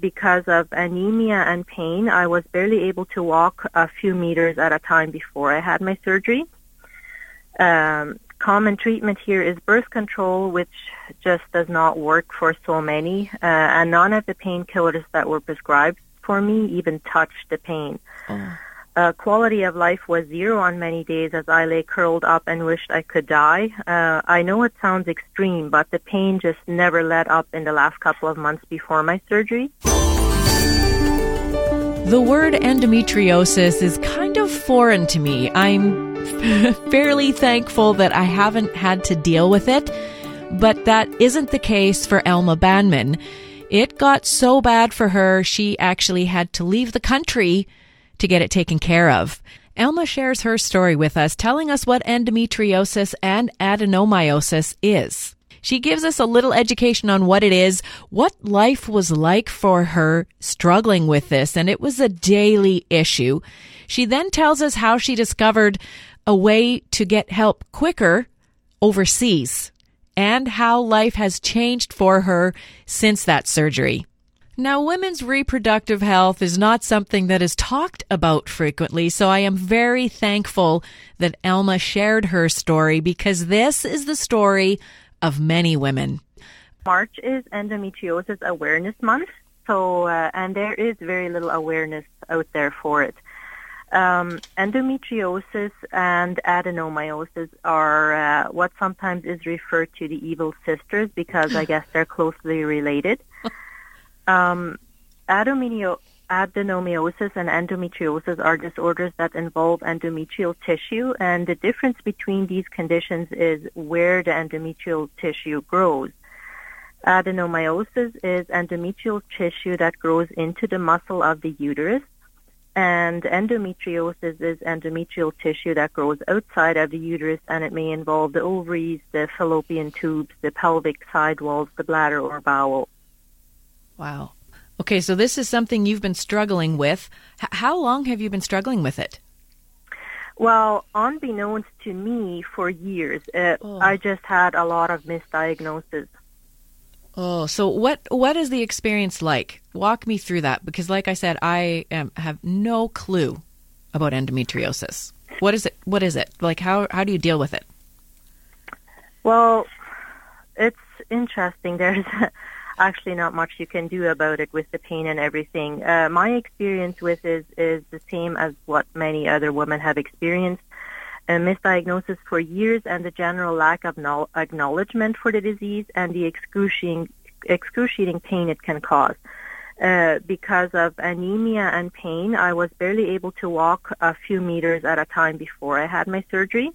because of anemia and pain, I was barely able to walk a few meters at a time before I had my surgery. Um, common treatment here is birth control, which just does not work for so many, uh, and none of the painkillers that were prescribed for me even touched the pain. Oh. Uh, quality of life was zero on many days as I lay curled up and wished I could die. Uh, I know it sounds extreme, but the pain just never let up in the last couple of months before my surgery. The word endometriosis is kind of foreign to me. I'm fairly thankful that I haven't had to deal with it, but that isn't the case for Elma Banman. It got so bad for her, she actually had to leave the country to get it taken care of. Elma shares her story with us, telling us what endometriosis and adenomyosis is. She gives us a little education on what it is, what life was like for her struggling with this, and it was a daily issue. She then tells us how she discovered a way to get help quicker overseas and how life has changed for her since that surgery. Now, women's reproductive health is not something that is talked about frequently, so I am very thankful that Elma shared her story because this is the story of many women. March is Endometriosis Awareness Month, so uh, and there is very little awareness out there for it. Um, endometriosis and adenomyosis are uh, what sometimes is referred to the evil sisters because I guess they're closely related. Um, adenomyosis and endometriosis are disorders that involve endometrial tissue, and the difference between these conditions is where the endometrial tissue grows. Adenomyosis is endometrial tissue that grows into the muscle of the uterus, and endometriosis is endometrial tissue that grows outside of the uterus, and it may involve the ovaries, the fallopian tubes, the pelvic side walls, the bladder, or bowel. Wow. Okay, so this is something you've been struggling with. H- how long have you been struggling with it? Well, unbeknownst to me, for years, uh, oh. I just had a lot of misdiagnoses. Oh, so what what is the experience like? Walk me through that because, like I said, I am, have no clue about endometriosis. What is it? What is it? Like how how do you deal with it? Well, it's interesting. There's actually not much you can do about it with the pain and everything. Uh, my experience with is is the same as what many other women have experienced. A misdiagnosis for years and the general lack of no- acknowledgement for the disease and the excruciating, excruciating pain it can cause. Uh, because of anemia and pain, I was barely able to walk a few meters at a time before I had my surgery.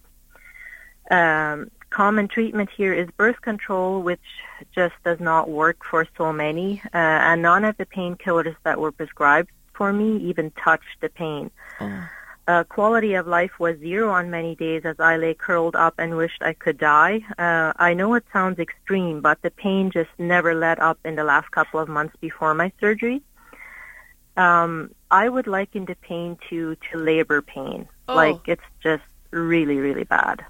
Um, common treatment here is birth control, which just does not work for so many, uh, and none of the painkillers that were prescribed for me even touched the pain. Oh. Uh, quality of life was zero on many days as I lay curled up and wished I could die. Uh, I know it sounds extreme, but the pain just never let up in the last couple of months before my surgery. Um, I would liken the pain to, to labor pain. Oh. Like it's just really, really bad.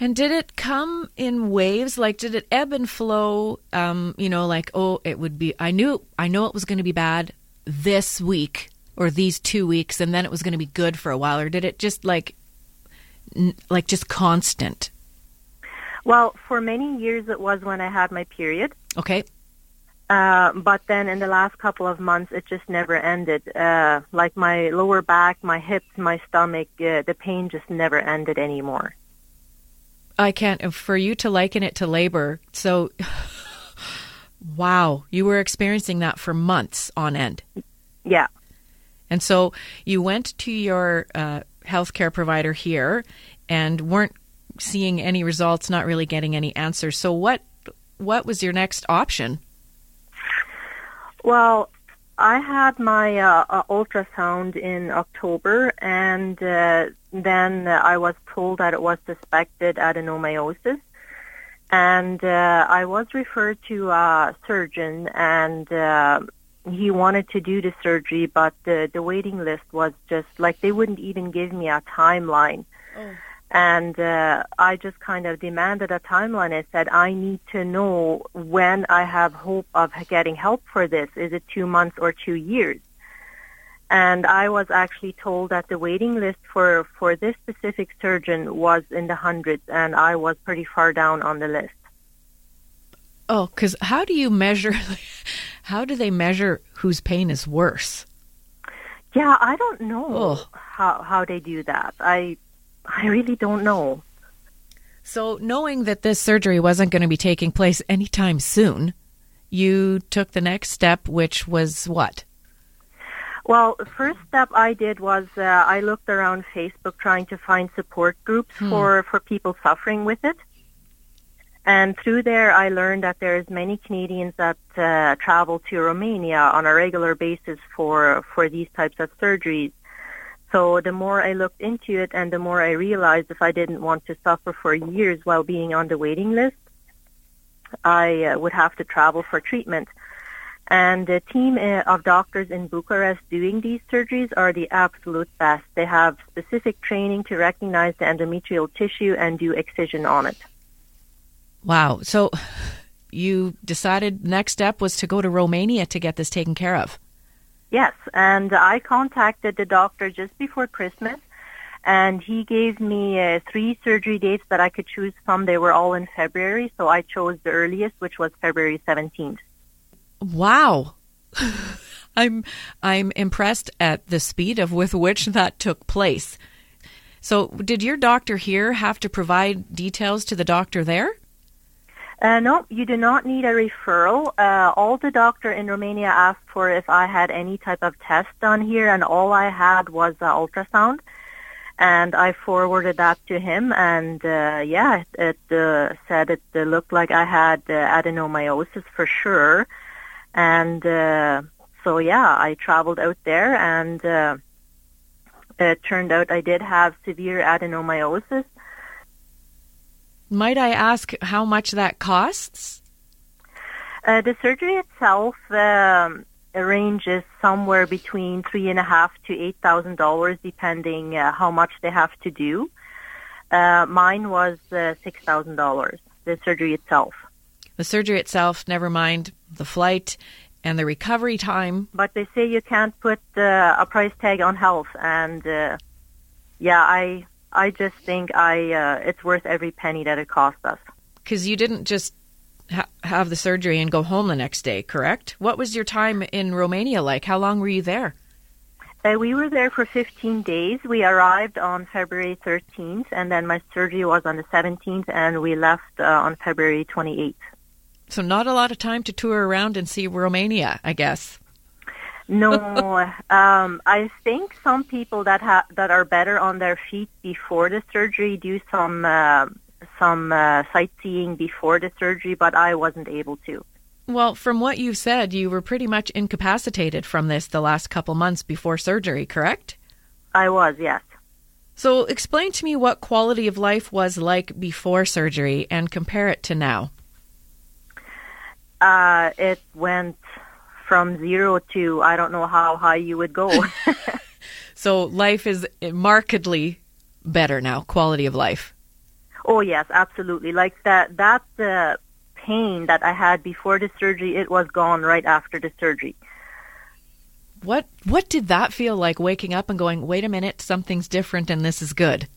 And did it come in waves? Like, did it ebb and flow? Um, you know, like, oh, it would be. I knew, I know it was going to be bad this week or these two weeks, and then it was going to be good for a while. Or did it just like, n- like just constant? Well, for many years it was when I had my period. Okay. Uh, but then in the last couple of months, it just never ended. Uh, like my lower back, my hips, my stomach, uh, the pain just never ended anymore. I can't, for you to liken it to labor. So, wow, you were experiencing that for months on end. Yeah. And so you went to your uh, healthcare provider here and weren't seeing any results, not really getting any answers. So what what was your next option? Well, I had my uh, uh, ultrasound in October, and uh, then I was told that it was suspected adenomyosis. And uh, I was referred to a surgeon, and uh, he wanted to do the surgery, but the, the waiting list was just like they wouldn't even give me a timeline. Oh. And uh, I just kind of demanded a timeline. I said, I need to know when I have hope of getting help for this. Is it two months or two years? And I was actually told that the waiting list for, for this specific surgeon was in the hundreds, and I was pretty far down on the list. Oh, because how do you measure? How do they measure whose pain is worse? Yeah, I don't know oh. how how they do that. I I really don't know. So, knowing that this surgery wasn't going to be taking place anytime soon, you took the next step, which was what? Well, the first step I did was uh, I looked around Facebook trying to find support groups hmm. for, for people suffering with it. And through there, I learned that there's many Canadians that uh, travel to Romania on a regular basis for for these types of surgeries. So the more I looked into it, and the more I realized if I didn't want to suffer for years while being on the waiting list, I uh, would have to travel for treatment. And the team uh, of doctors in Bucharest doing these surgeries are the absolute best. They have specific training to recognize the endometrial tissue and do excision on it. Wow. So you decided next step was to go to Romania to get this taken care of. Yes, and I contacted the doctor just before Christmas and he gave me uh, three surgery dates that I could choose from. They were all in February, so I chose the earliest, which was February 17th. Wow. I'm I'm impressed at the speed of with which that took place. So, did your doctor here have to provide details to the doctor there? Uh, no, you do not need a referral. Uh, all the doctor in Romania asked for if I had any type of test done here, and all I had was uh, ultrasound. And I forwarded that to him, and uh, yeah, it, it uh, said it uh, looked like I had uh, adenomyosis for sure. And uh, so yeah, I traveled out there, and uh, it turned out I did have severe adenomyosis might I ask how much that costs? Uh, the surgery itself um, ranges somewhere between three and a half to eight thousand dollars, depending uh, how much they have to do. Uh, mine was uh, six thousand dollars. The surgery itself. The surgery itself, never mind the flight and the recovery time. But they say you can't put uh, a price tag on health, and uh, yeah, I I just think I uh, it's worth every penny that it cost us. Because you didn't just ha- have the surgery and go home the next day, correct? What was your time in Romania like? How long were you there? Uh, we were there for 15 days. We arrived on February 13th, and then my surgery was on the 17th, and we left uh, on February 28th. So not a lot of time to tour around and see Romania, I guess. No, um, I think some people that ha- that are better on their feet before the surgery do some uh, some uh, sightseeing before the surgery, but I wasn't able to. Well, from what you said, you were pretty much incapacitated from this the last couple months before surgery, correct? I was, yes. So, explain to me what quality of life was like before surgery and compare it to now. Uh, it went from zero to I don't know how high you would go. so life is markedly better now, quality of life. Oh yes, absolutely. Like that that uh, pain that I had before the surgery, it was gone right after the surgery. What what did that feel like waking up and going, "Wait a minute, something's different and this is good."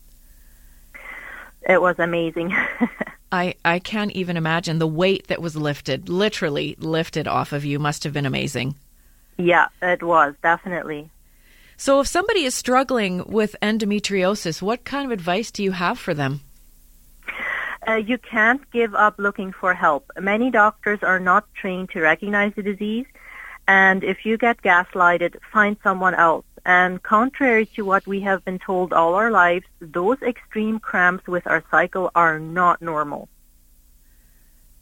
It was amazing. I, I can't even imagine the weight that was lifted, literally lifted off of you, must have been amazing. Yeah, it was, definitely. So, if somebody is struggling with endometriosis, what kind of advice do you have for them? Uh, you can't give up looking for help. Many doctors are not trained to recognize the disease, and if you get gaslighted, find someone else. And contrary to what we have been told all our lives, those extreme cramps with our cycle are not normal.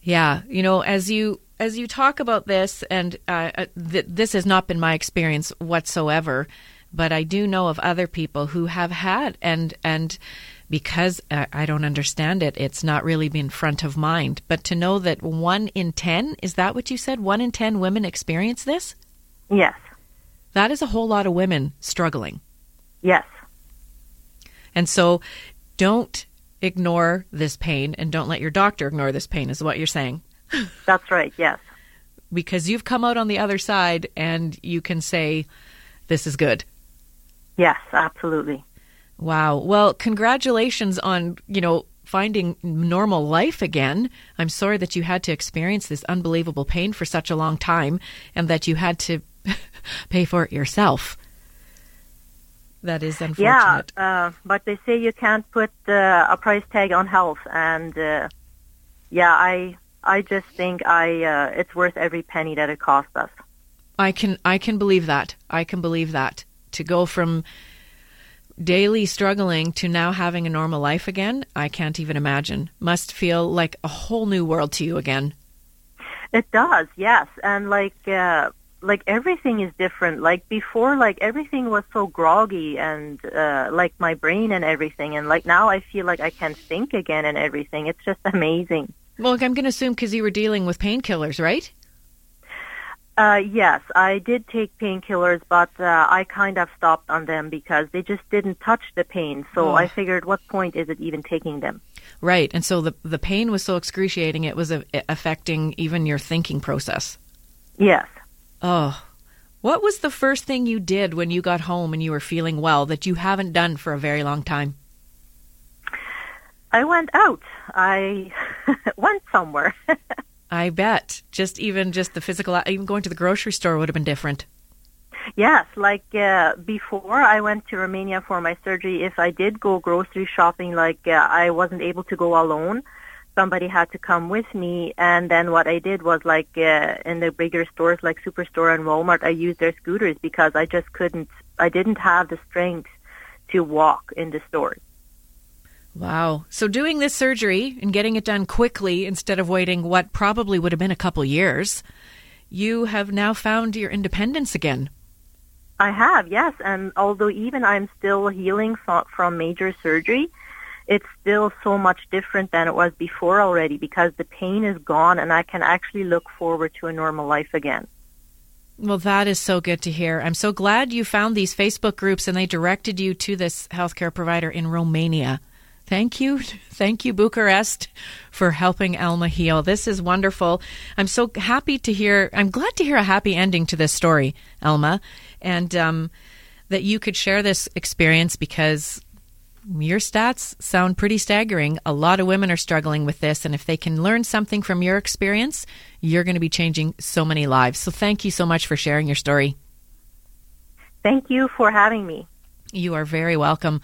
Yeah, you know, as you as you talk about this, and uh, uh, th- this has not been my experience whatsoever, but I do know of other people who have had, and and because uh, I don't understand it, it's not really been front of mind. But to know that one in ten is that what you said? One in ten women experience this. Yes. That is a whole lot of women struggling. Yes. And so don't ignore this pain and don't let your doctor ignore this pain, is what you're saying. That's right, yes. Because you've come out on the other side and you can say, this is good. Yes, absolutely. Wow. Well, congratulations on, you know, finding normal life again. I'm sorry that you had to experience this unbelievable pain for such a long time and that you had to pay for it yourself. That is unfortunate. Yeah, uh, but they say you can't put uh, a price tag on health, and uh, yeah, I I just think I uh, it's worth every penny that it cost us. I can I can believe that. I can believe that to go from daily struggling to now having a normal life again, I can't even imagine. Must feel like a whole new world to you again. It does, yes, and like uh, like everything is different. Like before, like everything was so groggy and uh, like my brain and everything, and like now I feel like I can think again and everything. It's just amazing. Well, I'm going to assume because you were dealing with painkillers, right? Uh, yes, I did take painkillers, but uh, I kind of stopped on them because they just didn't touch the pain. So oh. I figured, what point is it even taking them? Right, and so the the pain was so excruciating, it was a, affecting even your thinking process. Yes. Oh, what was the first thing you did when you got home and you were feeling well that you haven't done for a very long time? I went out. I went somewhere. I bet. Just even just the physical, even going to the grocery store would have been different. Yes, like uh, before I went to Romania for my surgery, if I did go grocery shopping, like uh, I wasn't able to go alone, somebody had to come with me. And then what I did was like uh, in the bigger stores like Superstore and Walmart, I used their scooters because I just couldn't, I didn't have the strength to walk in the stores. Wow. So doing this surgery and getting it done quickly instead of waiting what probably would have been a couple years, you have now found your independence again. I have, yes. And although even I'm still healing from major surgery, it's still so much different than it was before already because the pain is gone and I can actually look forward to a normal life again. Well, that is so good to hear. I'm so glad you found these Facebook groups and they directed you to this healthcare provider in Romania. Thank you. Thank you, Bucharest, for helping Alma heal. This is wonderful. I'm so happy to hear, I'm glad to hear a happy ending to this story, Alma, and um, that you could share this experience because your stats sound pretty staggering. A lot of women are struggling with this, and if they can learn something from your experience, you're going to be changing so many lives. So thank you so much for sharing your story. Thank you for having me. You are very welcome.